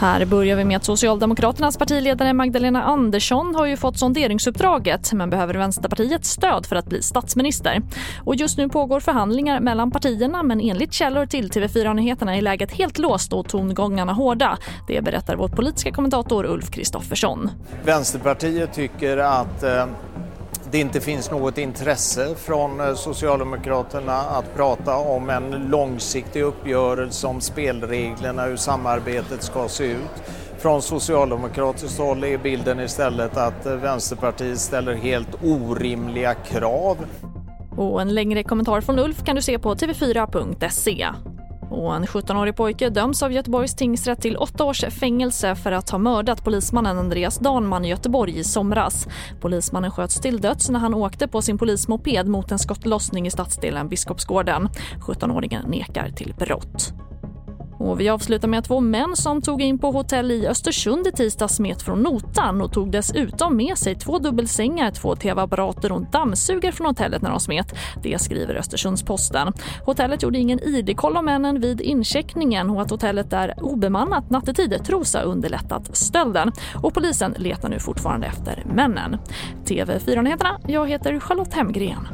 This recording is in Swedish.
Här börjar vi med att Socialdemokraternas partiledare Magdalena Andersson har ju fått sonderingsuppdraget men behöver Vänsterpartiets stöd för att bli statsminister. Och just nu pågår förhandlingar mellan partierna men enligt källor till TV4-nyheterna är läget helt låst och tongångarna hårda. Det berättar vår politiska kommentator Ulf Kristoffersson. Vänsterpartiet tycker att eh det inte finns något intresse från eh, Socialdemokraterna att prata om en långsiktig uppgörelse om spelreglerna, hur samarbetet ska se ut. Från socialdemokratiskt håll är bilden istället att eh, Vänsterpartiet ställer helt orimliga krav. Och en längre kommentar från Ulf kan du se på tv4.se. Och en 17-årig pojke döms av Göteborgs tingsrätt till åtta års fängelse för att ha mördat polismannen Andreas Danman i Göteborg i somras. Polismannen sköts till döds när han åkte på sin polismoped mot en skottlossning i stadsdelen Biskopsgården. 17-åringen nekar till brott. Och vi avslutar med att två män som tog in på hotell i Östersund i tisdags smet från notan och tog dessutom med sig två dubbelsängar, två tv-apparater och en dammsugare från hotellet när de smet. Det skriver Östersunds-Posten. Hotellet gjorde ingen id-koll av männen vid incheckningen och att hotellet är obemannat nattetid tros ha underlättat stölden. Och polisen letar nu fortfarande efter männen. TV4-nyheterna, jag heter Charlotte Hemgren.